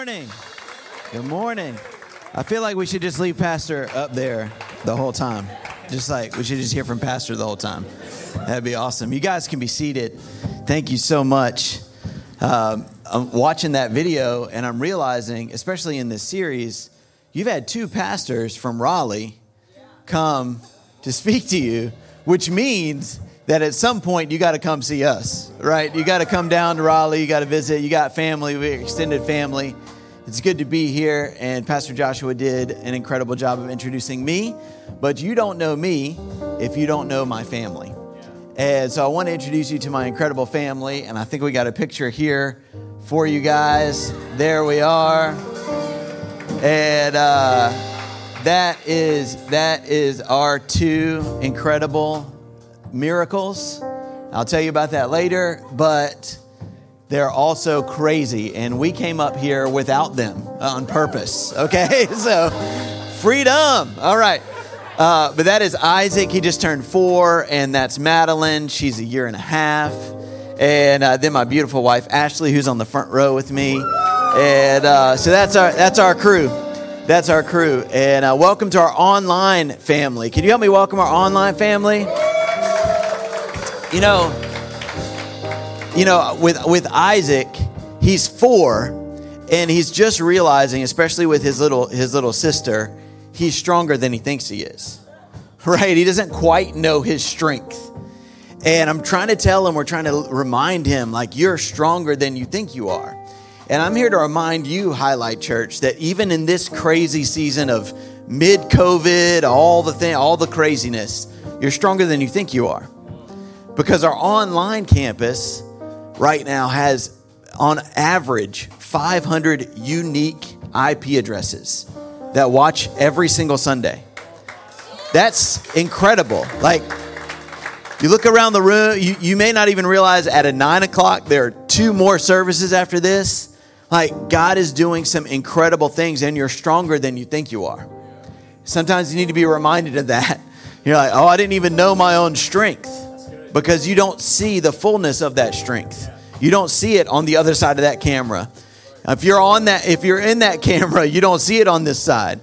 morning. Good morning. I feel like we should just leave Pastor up there the whole time. Just like we should just hear from Pastor the whole time. That'd be awesome. You guys can be seated. Thank you so much. Um, I'm watching that video and I'm realizing, especially in this series, you've had two pastors from Raleigh come to speak to you, which means that at some point you got to come see us, right? You got to come down to Raleigh, you got to visit, you got family, we extended family. It's good to be here, and Pastor Joshua did an incredible job of introducing me, but you don't know me if you don't know my family. And so I want to introduce you to my incredible family, and I think we got a picture here for you guys. There we are. And uh, that is that is our two incredible miracles. I'll tell you about that later, but they're also crazy. And we came up here without them on purpose. Okay? So, freedom. All right. Uh, but that is Isaac. He just turned four. And that's Madeline. She's a year and a half. And uh, then my beautiful wife, Ashley, who's on the front row with me. And uh, so that's our, that's our crew. That's our crew. And uh, welcome to our online family. Can you help me welcome our online family? You know, you know, with with Isaac, he's four, and he's just realizing, especially with his little his little sister, he's stronger than he thinks he is. Right? He doesn't quite know his strength. And I'm trying to tell him, we're trying to remind him, like, you're stronger than you think you are. And I'm here to remind you, Highlight Church, that even in this crazy season of mid COVID, all the thing, all the craziness, you're stronger than you think you are because our online campus right now has on average 500 unique IP addresses that watch every single Sunday. That's incredible. Like, you look around the room, you, you may not even realize at a nine o'clock there are two more services after this. Like, God is doing some incredible things, and you're stronger than you think you are. Sometimes you need to be reminded of that. You're like, oh, I didn't even know my own strength because you don't see the fullness of that strength. You don't see it on the other side of that camera. If you're on that, if you're in that camera, you don't see it on this side.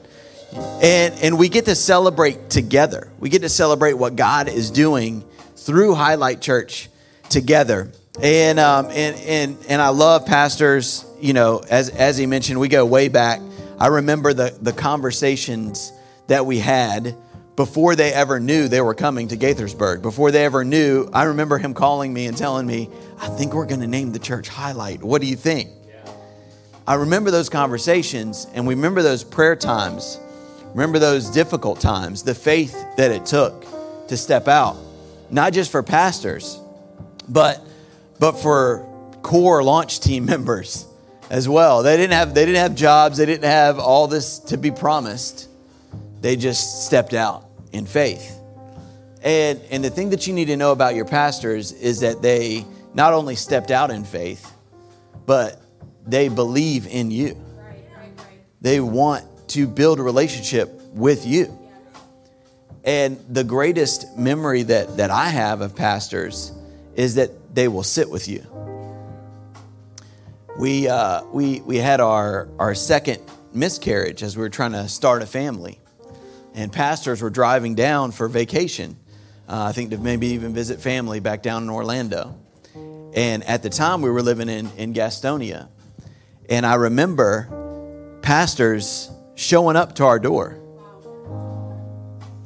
And and we get to celebrate together. We get to celebrate what God is doing through Highlight Church together. And um, and and and I love pastors. You know, as as he mentioned, we go way back. I remember the the conversations that we had before they ever knew they were coming to Gaithersburg, before they ever knew, I remember him calling me and telling me, I think we're going to name the church Highlight. What do you think? I remember those conversations and we remember those prayer times, remember those difficult times, the faith that it took to step out, not just for pastors, but, but for core launch team members as well. They didn't have, they didn't have jobs, they didn't have all this to be promised. They just stepped out in faith. And, and the thing that you need to know about your pastors is that they not only stepped out in faith, but they believe in you. They want to build a relationship with you. And the greatest memory that, that I have of pastors is that they will sit with you. We, uh, we, we had our, our second miscarriage as we were trying to start a family and pastors were driving down for vacation. Uh, I think to maybe even visit family back down in Orlando. And at the time, we were living in, in Gastonia. And I remember pastors showing up to our door.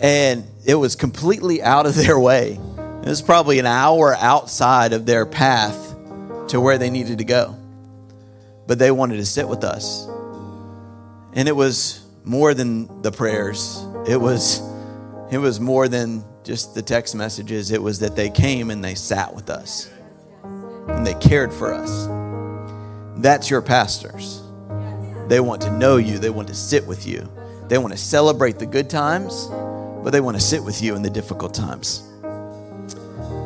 And it was completely out of their way. It was probably an hour outside of their path to where they needed to go. But they wanted to sit with us. And it was more than the prayers, it was it was more than just the text messages. It was that they came and they sat with us. And they cared for us. That's your pastors. They want to know you, they want to sit with you. They want to celebrate the good times, but they want to sit with you in the difficult times.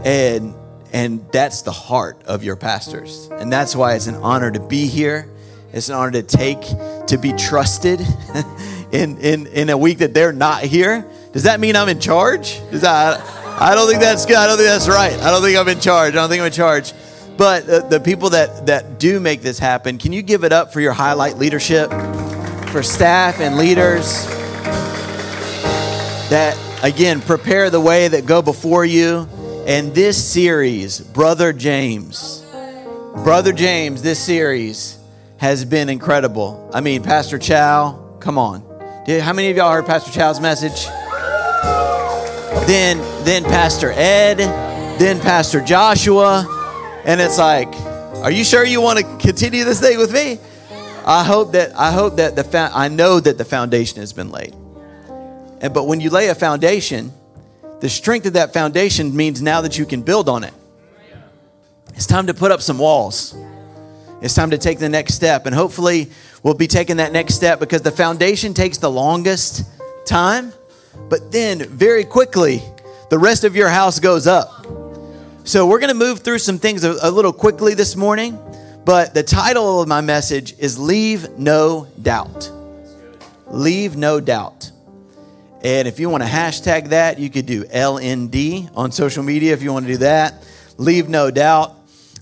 And and that's the heart of your pastors. And that's why it's an honor to be here. It's an honor to take, to be trusted in, in, in a week that they're not here, does that mean I'm in charge? Does that, I don't think that's good. I don't think that's right. I don't think I'm in charge. I don't think I'm in charge. But the people that, that do make this happen, can you give it up for your highlight leadership, for staff and leaders that, again, prepare the way that go before you? And this series, Brother James, Brother James, this series has been incredible. I mean, Pastor Chow, come on. How many of y'all heard Pastor Chow's message? Then, then Pastor Ed, then Pastor Joshua, and it's like, are you sure you want to continue this thing with me? I hope that I hope that the fa- I know that the foundation has been laid. And but when you lay a foundation, the strength of that foundation means now that you can build on it. It's time to put up some walls. It's time to take the next step. And hopefully, we'll be taking that next step because the foundation takes the longest time. But then, very quickly, the rest of your house goes up. So, we're going to move through some things a, a little quickly this morning. But the title of my message is Leave No Doubt. Leave No Doubt. And if you want to hashtag that, you could do LND on social media if you want to do that. Leave no doubt.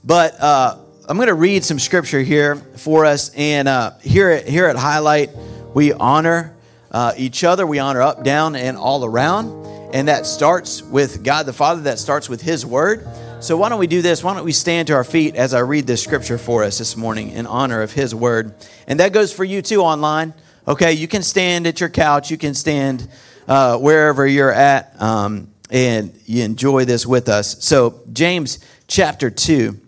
But uh, I'm going to read some scripture here for us. And uh, here, at, here at Highlight, we honor uh, each other, we honor up, down, and all around. And that starts with God the Father, that starts with His Word. So why don't we do this? Why don't we stand to our feet as I read this scripture for us this morning in honor of His Word? And that goes for you too online. Okay, you can stand at your couch, you can stand uh, wherever you're at, um, and you enjoy this with us. So, James chapter 2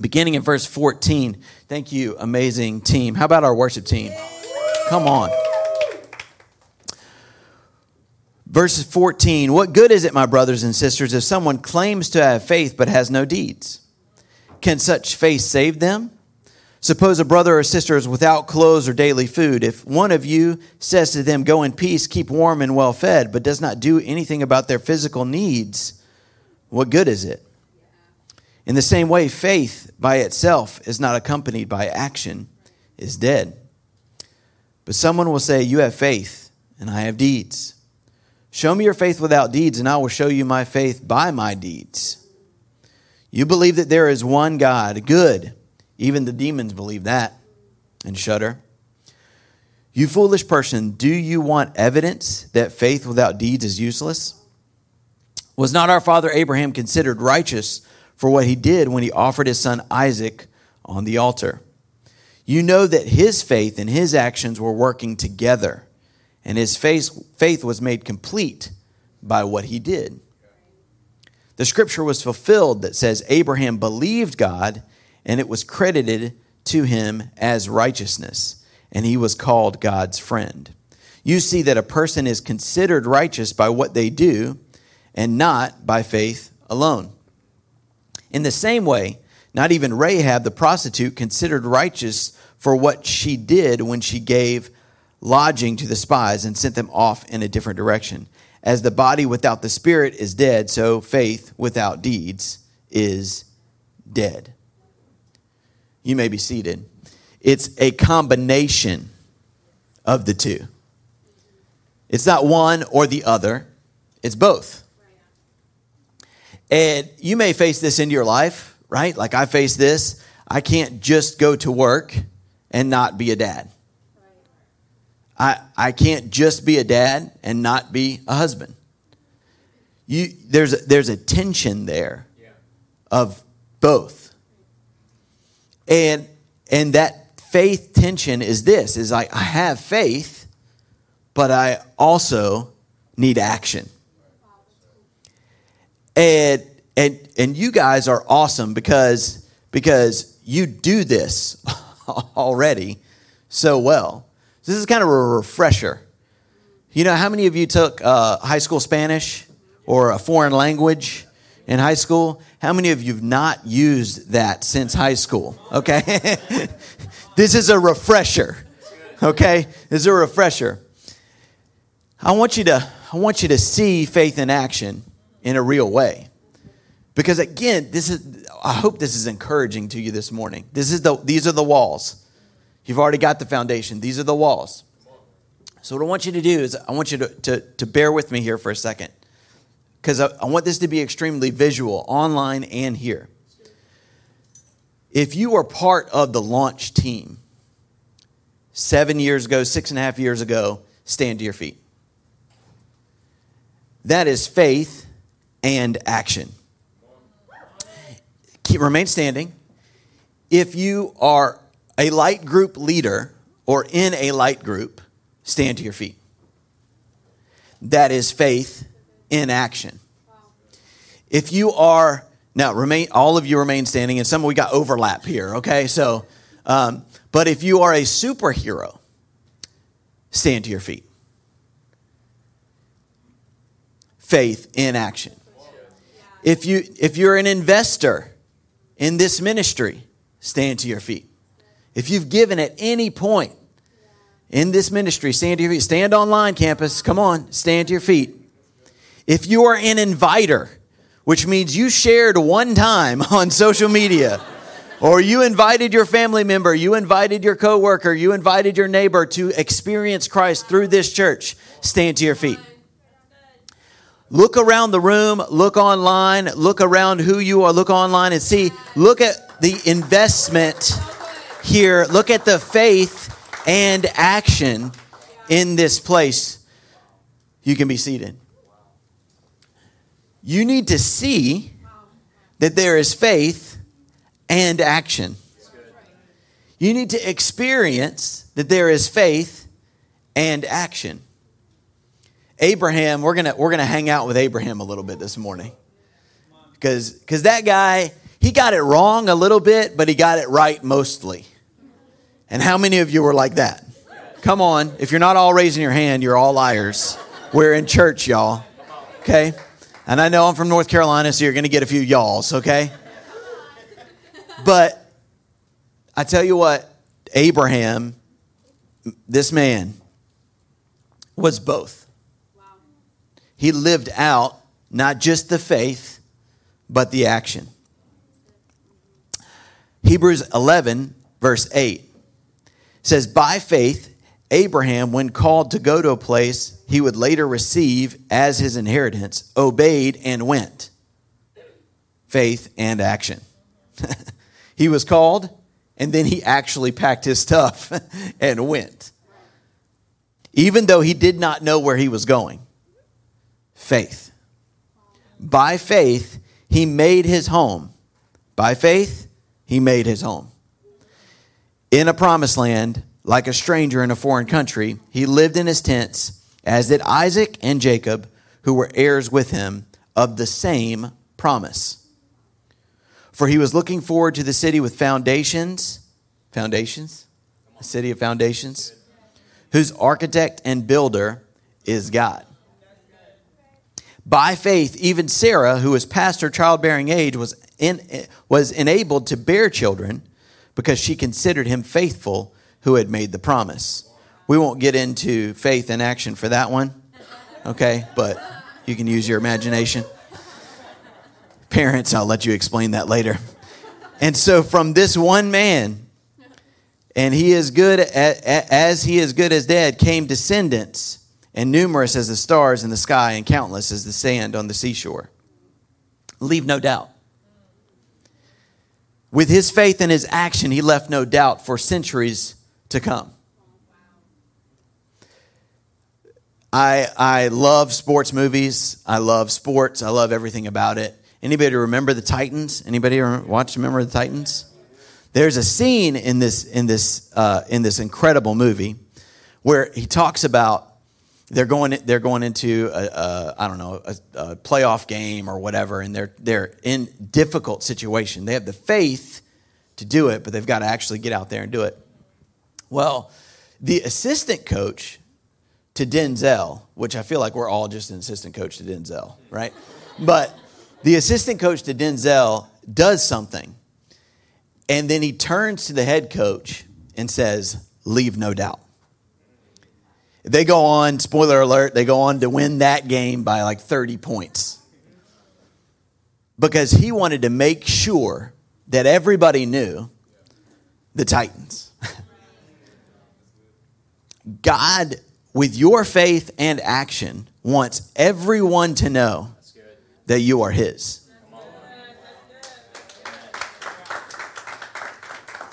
beginning in verse 14. Thank you, amazing team. How about our worship team? Come on. Verse 14 What good is it, my brothers and sisters, if someone claims to have faith but has no deeds? Can such faith save them? Suppose a brother or sister is without clothes or daily food. If one of you says to them, Go in peace, keep warm and well fed, but does not do anything about their physical needs, what good is it? In the same way, faith by itself is not accompanied by action, is dead. But someone will say, You have faith, and I have deeds. Show me your faith without deeds, and I will show you my faith by my deeds. You believe that there is one God, good. Even the demons believe that and shudder. You foolish person, do you want evidence that faith without deeds is useless? Was not our father Abraham considered righteous? For what he did when he offered his son Isaac on the altar. You know that his faith and his actions were working together, and his faith, faith was made complete by what he did. The scripture was fulfilled that says Abraham believed God, and it was credited to him as righteousness, and he was called God's friend. You see that a person is considered righteous by what they do and not by faith alone. In the same way, not even Rahab the prostitute considered righteous for what she did when she gave lodging to the spies and sent them off in a different direction. As the body without the spirit is dead, so faith without deeds is dead. You may be seated. It's a combination of the two. It's not one or the other, it's both. And you may face this in your life, right? Like I face this. I can't just go to work and not be a dad. I, I can't just be a dad and not be a husband. You, there's, a, there's a tension there of both. And, and that faith tension is this is like I have faith, but I also need action and and and you guys are awesome because because you do this already so well. this is kind of a refresher. You know, how many of you took uh, high school Spanish or a foreign language in high school? How many of you have not used that since high school? Okay, this is a refresher. Okay, this is a refresher. I want you to I want you to see faith in action in a real way. Because again, this is I hope this is encouraging to you this morning. This is the these are the walls. You've already got the foundation. These are the walls. So what I want you to do is I want you to, to, to bear with me here for a second. Because I, I want this to be extremely visual, online and here. if you are part of the launch team seven years ago, six and a half years ago, stand to your feet. That is faith and action. Remain standing. If you are a light group leader or in a light group, stand to your feet. That is faith in action. If you are now remain, all of you remain standing, and some we got overlap here. Okay, so, um, but if you are a superhero, stand to your feet. Faith in action. If you if you're an investor in this ministry, stand to your feet. If you've given at any point in this ministry, stand to your feet. Stand online, campus. Come on, stand to your feet. If you are an inviter, which means you shared one time on social media, or you invited your family member, you invited your coworker, you invited your neighbor to experience Christ through this church, stand to your feet. Look around the room, look online, look around who you are, look online and see, look at the investment here, look at the faith and action in this place. You can be seated. You need to see that there is faith and action. You need to experience that there is faith and action. Abraham, we're gonna we're gonna hang out with Abraham a little bit this morning. Because because that guy, he got it wrong a little bit, but he got it right mostly. And how many of you were like that? Come on. If you're not all raising your hand, you're all liars. We're in church, y'all. Okay? And I know I'm from North Carolina, so you're to get a few y'alls, okay? But I tell you what, Abraham, this man, was both. He lived out not just the faith, but the action. Hebrews 11, verse 8 says, By faith, Abraham, when called to go to a place he would later receive as his inheritance, obeyed and went. Faith and action. he was called, and then he actually packed his stuff and went. Even though he did not know where he was going. Faith. By faith, he made his home. By faith, he made his home. In a promised land, like a stranger in a foreign country, he lived in his tents, as did Isaac and Jacob, who were heirs with him of the same promise. For he was looking forward to the city with foundations, foundations, a city of foundations, whose architect and builder is God. By faith, even Sarah, who was past her childbearing age, was, in, was enabled to bear children because she considered him faithful who had made the promise. We won't get into faith and action for that one, okay? But you can use your imagination. Parents, I'll let you explain that later. And so, from this one man, and he is good as he is good as dead, came descendants, and numerous as the stars in the sky, and countless as the sand on the seashore. Leave no doubt. With his faith and his action, he left no doubt for centuries to come. I, I love sports movies. I love sports. I love everything about it. Anybody remember the Titans? Anybody watch Remember the Titans? There's a scene in this in this uh, in this incredible movie where he talks about they're going they're going into a, a I don't know a, a playoff game or whatever, and they're they're in difficult situation. They have the faith to do it, but they've got to actually get out there and do it. Well, the assistant coach to Denzel, which I feel like we're all just an assistant coach to Denzel, right? But the assistant coach to Denzel does something, and then he turns to the head coach and says, Leave no doubt. They go on, spoiler alert, they go on to win that game by like 30 points. Because he wanted to make sure that everybody knew the Titans. God, with your faith and action, wants everyone to know that you are His.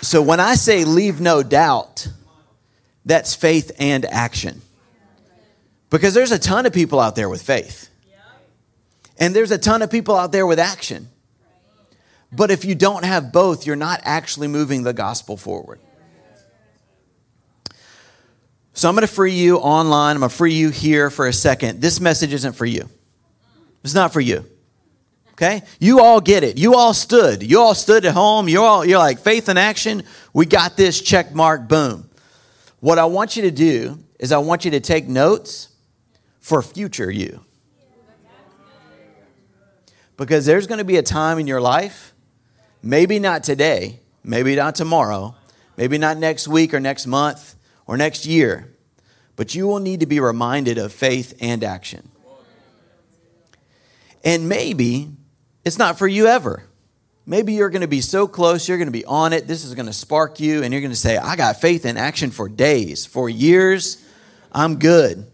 So when I say leave no doubt, that's faith and action. Because there's a ton of people out there with faith. And there's a ton of people out there with action. But if you don't have both, you're not actually moving the gospel forward. So I'm going to free you online. I'm going to free you here for a second. This message isn't for you. It's not for you. Okay? You all get it. You all stood. You all stood at home. You all you're like faith in action. We got this check mark boom. What I want you to do is I want you to take notes for future you. Because there's going to be a time in your life, maybe not today, maybe not tomorrow, maybe not next week or next month or next year, but you will need to be reminded of faith and action. And maybe it's not for you ever. Maybe you're going to be so close, you're going to be on it. This is going to spark you, and you're going to say, I got faith in action for days, for years. I'm good.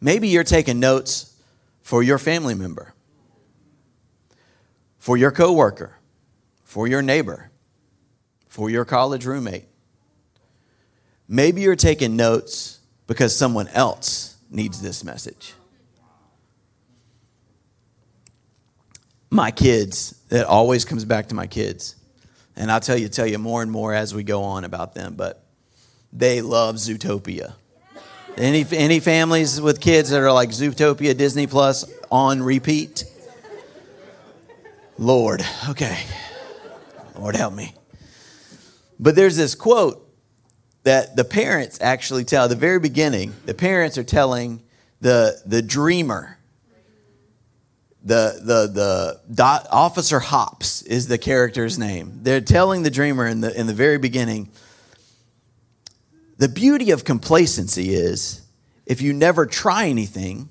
Maybe you're taking notes for your family member for your coworker, for your neighbor, for your college roommate. Maybe you're taking notes because someone else needs this message. My kids, that always comes back to my kids. And I'll tell you, tell you more and more as we go on about them, but they love Zootopia. Any, any families with kids that are like Zootopia, Disney Plus on repeat? Lord, okay. Lord, help me. But there's this quote that the parents actually tell the very beginning. The parents are telling the, the dreamer, the, the, the dot, Officer Hopps is the character's name. They're telling the dreamer in the, in the very beginning the beauty of complacency is if you never try anything,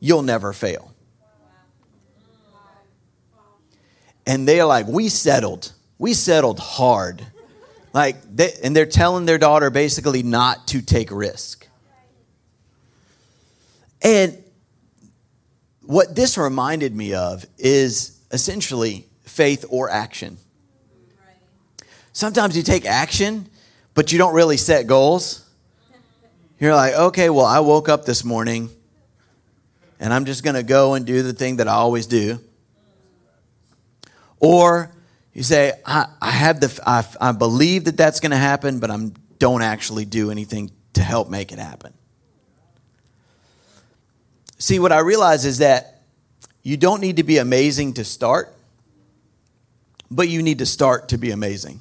you'll never fail. and they're like, we settled. We settled hard. Like, they, and they're telling their daughter basically not to take risk. And what this reminded me of is essentially faith or action. Sometimes you take action, but you don't really set goals. You're like, okay, well, I woke up this morning and I'm just going to go and do the thing that I always do. Or you say, I, I have the, I, I believe that that's going to happen, but I don't actually do anything to help make it happen. See, what I realize is that you don't need to be amazing to start, but you need to start to be amazing.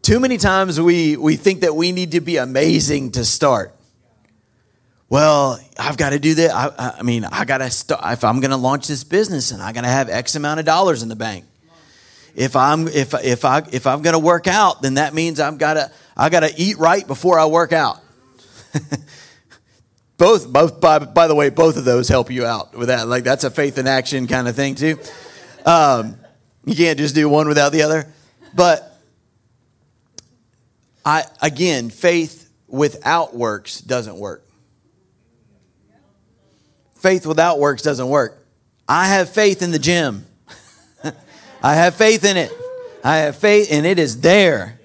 Too many times we, we think that we need to be amazing to start well, I've got to do that. I, I mean, I got to start. If I'm going to launch this business and I got to have X amount of dollars in the bank. If I'm if if I if I'm going to work out, then that means I've got to I got to eat right before I work out. both both by by the way, both of those help you out with that. Like that's a faith in action kind of thing too. Um, you can't just do one without the other. But I again, faith without works doesn't work faith without works doesn't work. I have faith in the gym. I have faith in it. I have faith, and it is there.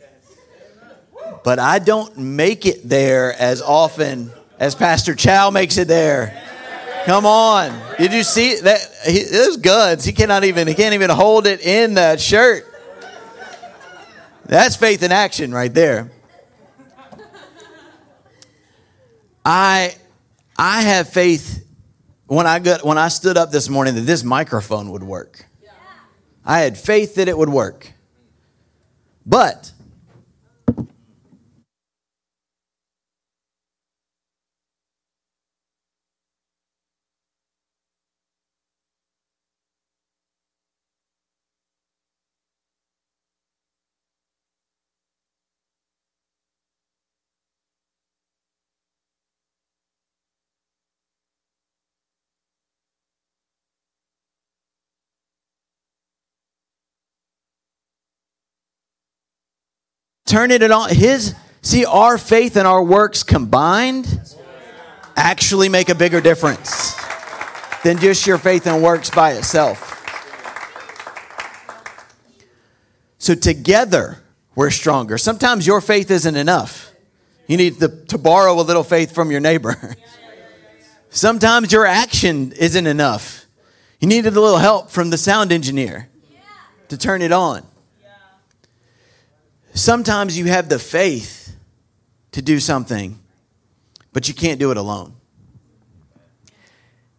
But I don't make it there as often as Pastor Chow makes it there. Come on. Did you see that? He, those guns, he cannot even, he can't even hold it in that shirt. That's faith in action right there. I, I have faith when I got when I stood up this morning that this microphone would work. I had faith that it would work. But turn it on. His see our faith and our works combined actually make a bigger difference than just your faith and works by itself. So together, we're stronger. Sometimes your faith isn't enough. You need to, to borrow a little faith from your neighbor. Sometimes your action isn't enough. You needed a little help from the sound engineer to turn it on. Sometimes you have the faith to do something, but you can't do it alone.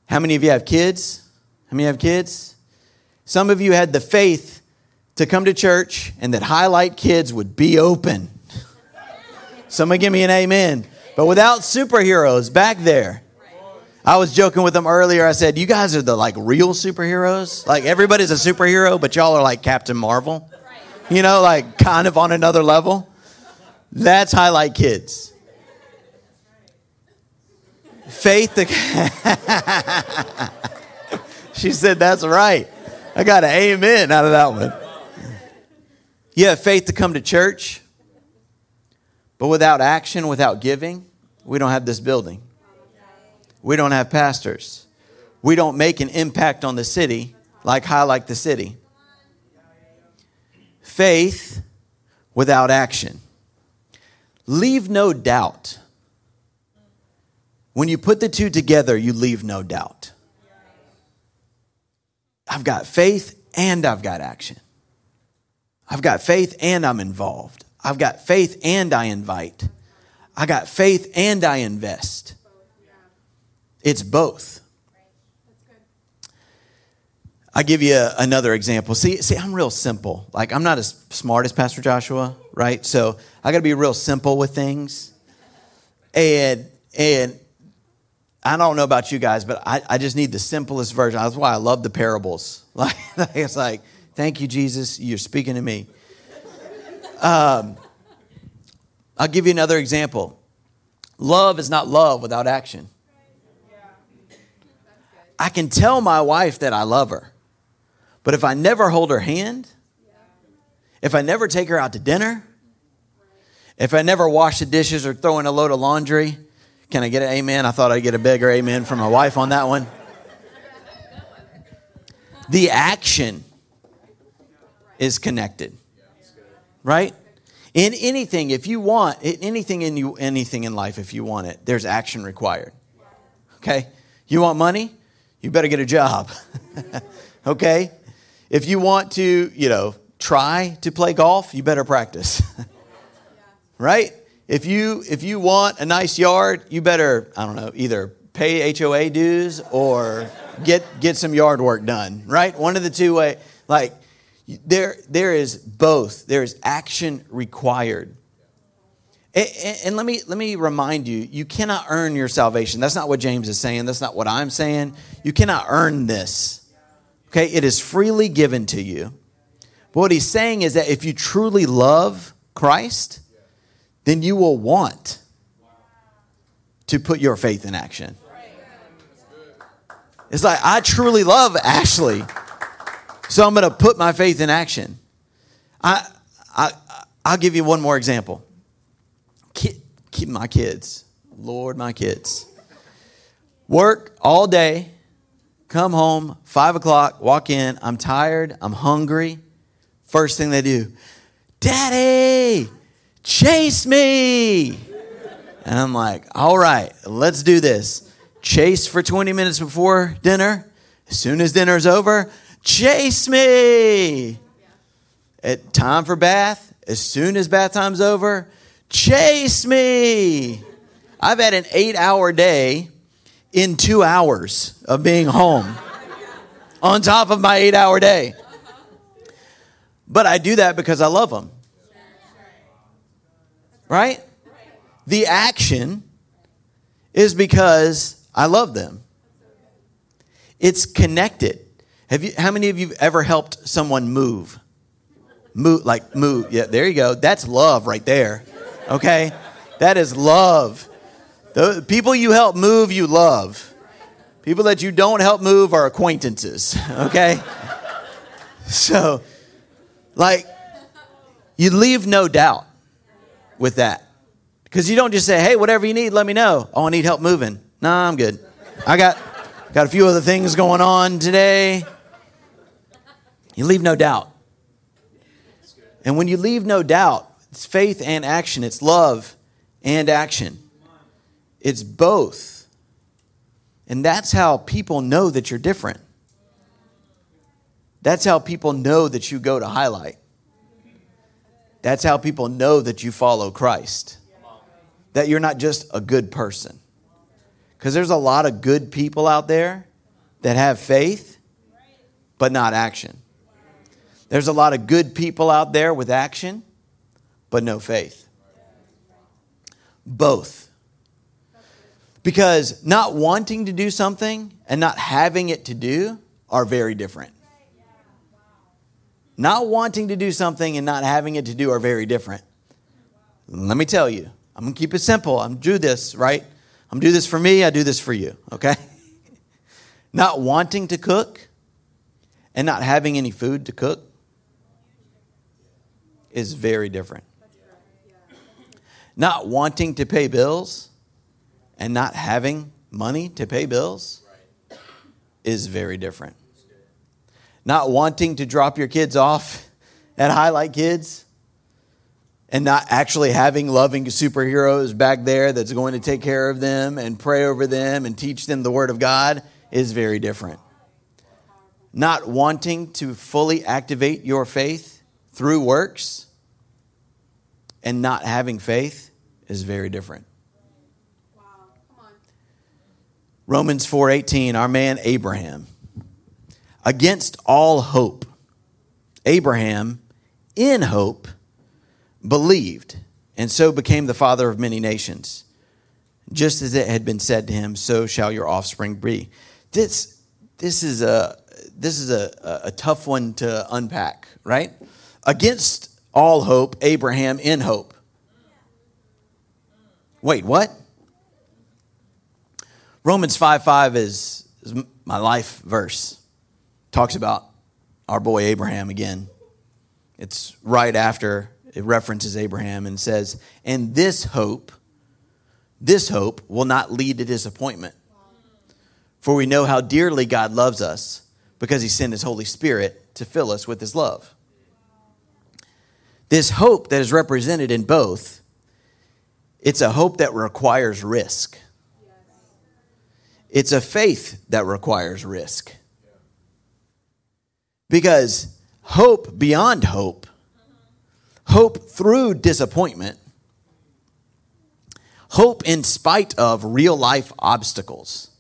How many of you have kids? How many have kids? Some of you had the faith to come to church and that Highlight Kids would be open. Somebody give me an amen. But without superheroes back there, I was joking with them earlier. I said, "You guys are the like real superheroes. Like everybody's a superhero, but y'all are like Captain Marvel. You know, like kind of on another level. That's highlight kids. Faith. To she said, "That's right." I got an amen out of that one. You have faith to come to church, but without action, without giving, we don't have this building. We don't have pastors. We don't make an impact on the city like Highlight the City. Faith without action. Leave no doubt. When you put the two together, you leave no doubt. I've got faith and I've got action. I've got faith and I'm involved. I've got faith and I invite. I got faith and I invest. It's both. I give you another example. See, see, I'm real simple. Like I'm not as smart as Pastor Joshua, right? So I got to be real simple with things. And and I don't know about you guys, but I, I just need the simplest version. That's why I love the parables. Like it's like Thank you, Jesus. You're speaking to me. Um, I'll give you another example. Love is not love without action. I can tell my wife that I love her, but if I never hold her hand, if I never take her out to dinner, if I never wash the dishes or throw in a load of laundry, can I get an amen? I thought I'd get a bigger amen from my wife on that one. The action is connected. Right? In anything, if you want anything in you, anything in life, if you want it, there's action required. Okay? You want money? You better get a job. okay? If you want to, you know, try to play golf, you better practice. right? If you if you want a nice yard, you better, I don't know, either pay HOA dues or get get some yard work done, right? One of the two way like there, there is both. There is action required. And, and, let me let me remind you, you cannot earn your salvation. That's not what James is saying. That's not what I'm saying. You cannot earn this. Okay, it is freely given to you. But what he's saying is that if you truly love Christ, then you will want to put your faith in action. It's like I truly love Ashley. So I'm going to put my faith in action. I, I, I'll give you one more example. Keep, keep my kids. Lord, my kids. Work all day, come home, five o'clock, walk in. I'm tired, I'm hungry. First thing they do, Daddy, chase me. And I'm like, all right, let's do this. Chase for 20 minutes before dinner. As soon as dinner's over, chase me. At time for bath, as soon as bath time's over, chase me. I've had an eight hour day in two hours of being home on top of my eight hour day. But I do that because I love them. Right? The action is because I love them. It's connected. Have you, how many of you have ever helped someone move? Move, like move. Yeah, there you go. That's love right there. Okay? That is love. The people you help move, you love. People that you don't help move are acquaintances. Okay? So, like, you leave no doubt with that. Because you don't just say, hey, whatever you need, let me know. Oh, I need help moving. Nah, I'm good. I got got a few other things going on today. You leave no doubt. And when you leave no doubt, it's faith and action, it's love and action. It's both. And that's how people know that you're different. That's how people know that you go to highlight. That's how people know that you follow Christ. That you're not just a good person. Because there's a lot of good people out there that have faith, but not action. There's a lot of good people out there with action, but no faith. Both. Because not wanting to do something and not having it to do are very different. Not wanting to do something and not having it to do are very different. Let me tell you, I'm to keep it simple. I'm do this, right? I'm do this for me, I do this for you, okay? not wanting to cook and not having any food to cook is very different. Not wanting to pay bills and not having money to pay bills is very different. Not wanting to drop your kids off at Highlight Kids and not actually having loving superheroes back there that's going to take care of them and pray over them and teach them the Word of God is very different. Not wanting to fully activate your faith through works and not having faith is very different. Romans 4:18 our man Abraham against all hope Abraham in hope believed and so became the father of many nations. Just as it had been said to him so shall your offspring be. This this is a this is a, a tough one to unpack right? Against all hope abraham in hope. Wait what romans 5 5 is, is my life verse talks about our boy abraham again it's right after it references Abraham and says, And this hope, this hope will not lead to disappointment. For we know how dearly God loves us because he sent his Holy Spirit to fill us with his love. This hope that is represented in both, it's a hope that requires risk. It's a faith that requires risk. Because hope beyond hope hope through disappointment, hope in spite of real life obstacles.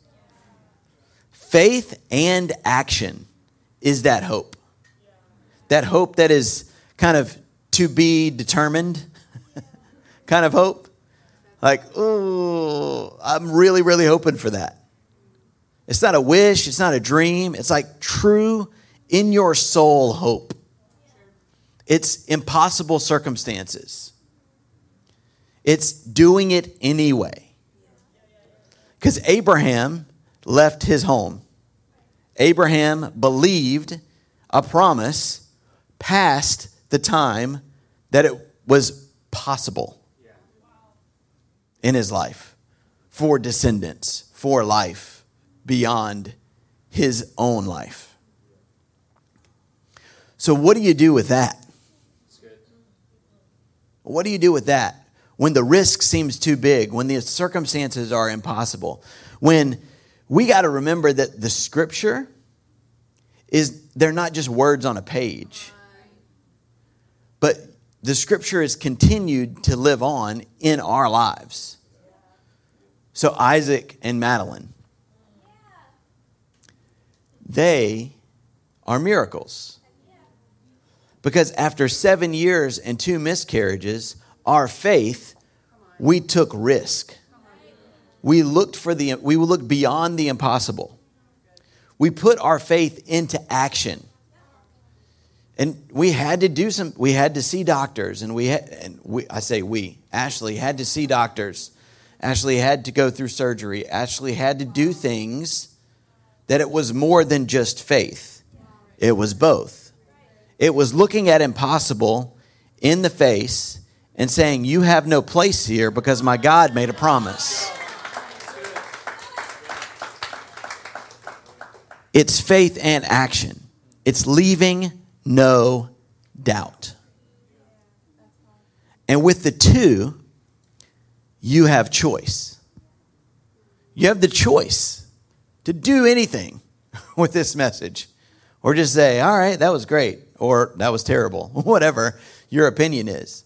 Faith and action is that hope. That hope that is kind of to be determined kind of hope. Like, oh, I'm really, really hoping for that. It's not a wish, it's not a dream. It's like true in your soul hope. It's impossible circumstances. It's doing it anyway. Because Abraham left his home. Abraham believed a promise past the time that it was possible in his life for descendants, for life beyond his own life. So, what do you do with that? What do you do with that? When the risk seems too big, when the circumstances are impossible, when we got to remember that the scripture is they're not just words on a page. But the scripture is continued to live on in our lives. So Isaac and Madeline they are miracles. Because after seven years and two miscarriages, our faith, we took risk. We looked for the we looked beyond the impossible. We put our faith into action. And we had to do some we had to see doctors and we had and we I say we, Ashley had to see doctors. Ashley had to go through surgery. Ashley had to do things that it was more than just faith. It was both. It was looking at impossible in the face and saying, You have no place here because my God made a promise. It's faith and action, it's leaving no doubt. And with the two, you have choice. You have the choice to do anything with this message or just say, all right, that was great, or that was terrible, whatever your opinion is.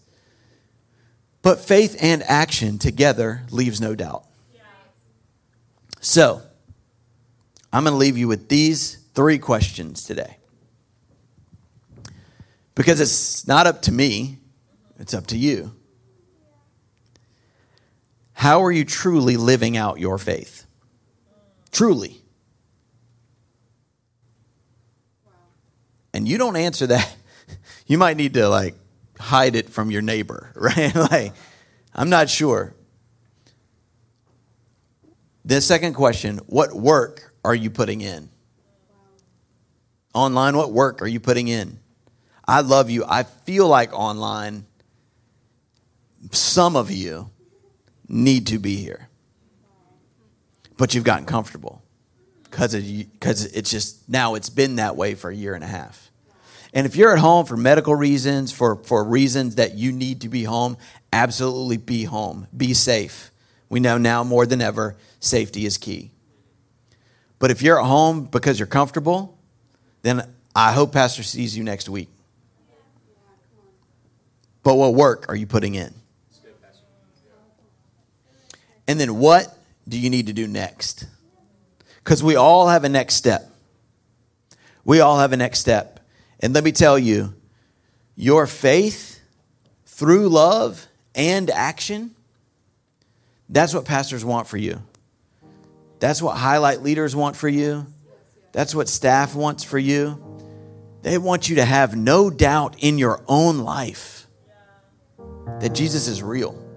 But faith and action together leaves no doubt. So, I'm going to leave you with these three questions today. Because it's not up to me, it's up to you. How are you truly living out your faith? Truly. And you don't answer that. You might need to like hide it from your neighbor, right? like, I'm not sure. The second question what work are you putting in? Online, what work are you putting in? I love you. I feel like online, some of you need to be here. But you've gotten comfortable because it's just now it's been that way for a year and a half. And if you're at home for medical reasons, for, for reasons that you need to be home, absolutely be home. Be safe. We know now more than ever, safety is key. But if you're at home because you're comfortable, then I hope Pastor sees you next week. But what work are you putting in? And then what do you need to do next? Because we all have a next step. We all have a next step. And let me tell you, your faith through love and action, that's what pastors want for you. That's what highlight leaders want for you. That's what staff wants for you. They want you to have no doubt in your own life that Jesus is real.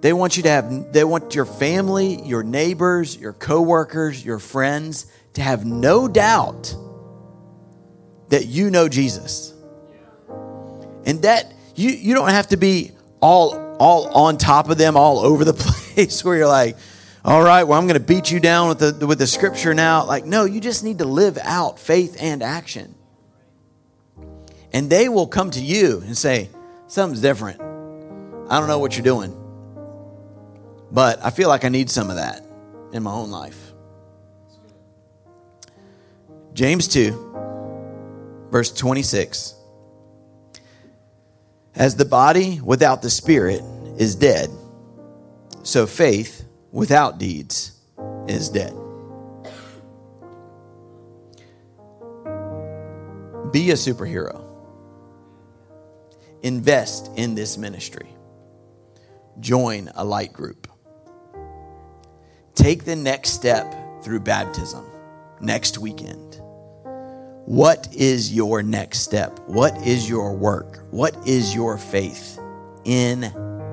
They want you to have they want your family, your neighbors, your coworkers, your friends to have no doubt that you know Jesus. And that you you don't have to be all all on top of them all over the place where you're like, all right, well, I'm going to beat you down with the with the scripture now. Like, no, you just need to live out faith and action. And they will come to you and say, something's different. I don't know what you're doing. But I feel like I need some of that in my own life. James 2, verse 26. As the body without the spirit is dead, so faith without deeds is dead. Be a superhero. Invest in this ministry. Join a light group. Take the next step through baptism next weekend. What is your next step? What is your work? What is your faith in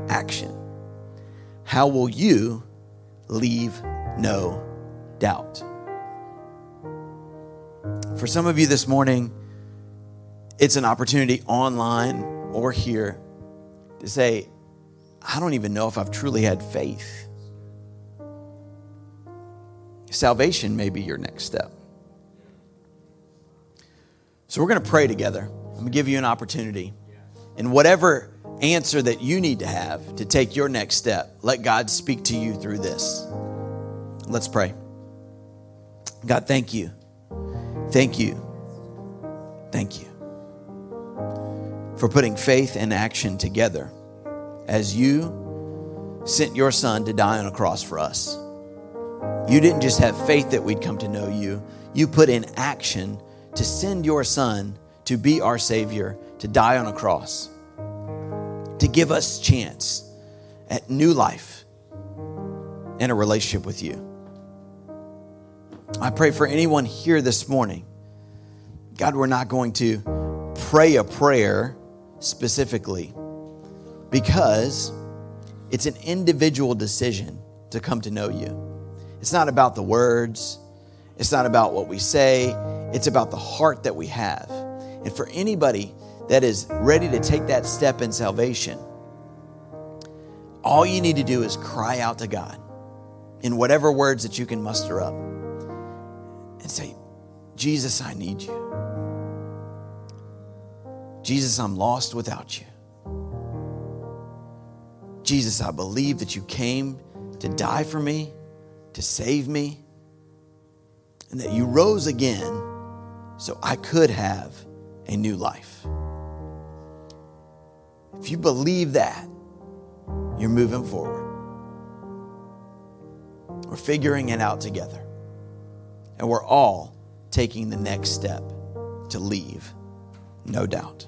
action? How will you leave no doubt. For some of you this morning, it's an opportunity online or here to say, I don't even know if I've truly had faith. Salvation may be your next step. So we're going to pray together. I'm going to give you an opportunity. And whatever answer that you need to have to take your next step. Let God speak to you through this. Let's pray. God, thank you. Thank you. Thank you for putting faith and action together as you sent your son to die on a cross for us. You didn't just have faith that we'd come to know you, you put in action to send your son to be our Savior, to die on a cross to give us chance at new life and a relationship with you. I pray for anyone here this morning. God, we're not going to pray a prayer specifically because it's an individual decision to come to know you. It's not about the words, it's not about what we say, it's about the heart that we have. And for anybody that is ready to take that step in salvation, all you need to do is cry out to God in whatever words that you can muster up and say, Jesus, I need you. Jesus, I'm lost without you. Jesus, I believe that you came to die for me, to save me, and that you rose again so I could have a new life. If you believe that, you're moving forward. We're figuring it out together. And we're all taking the next step to leave, no doubt.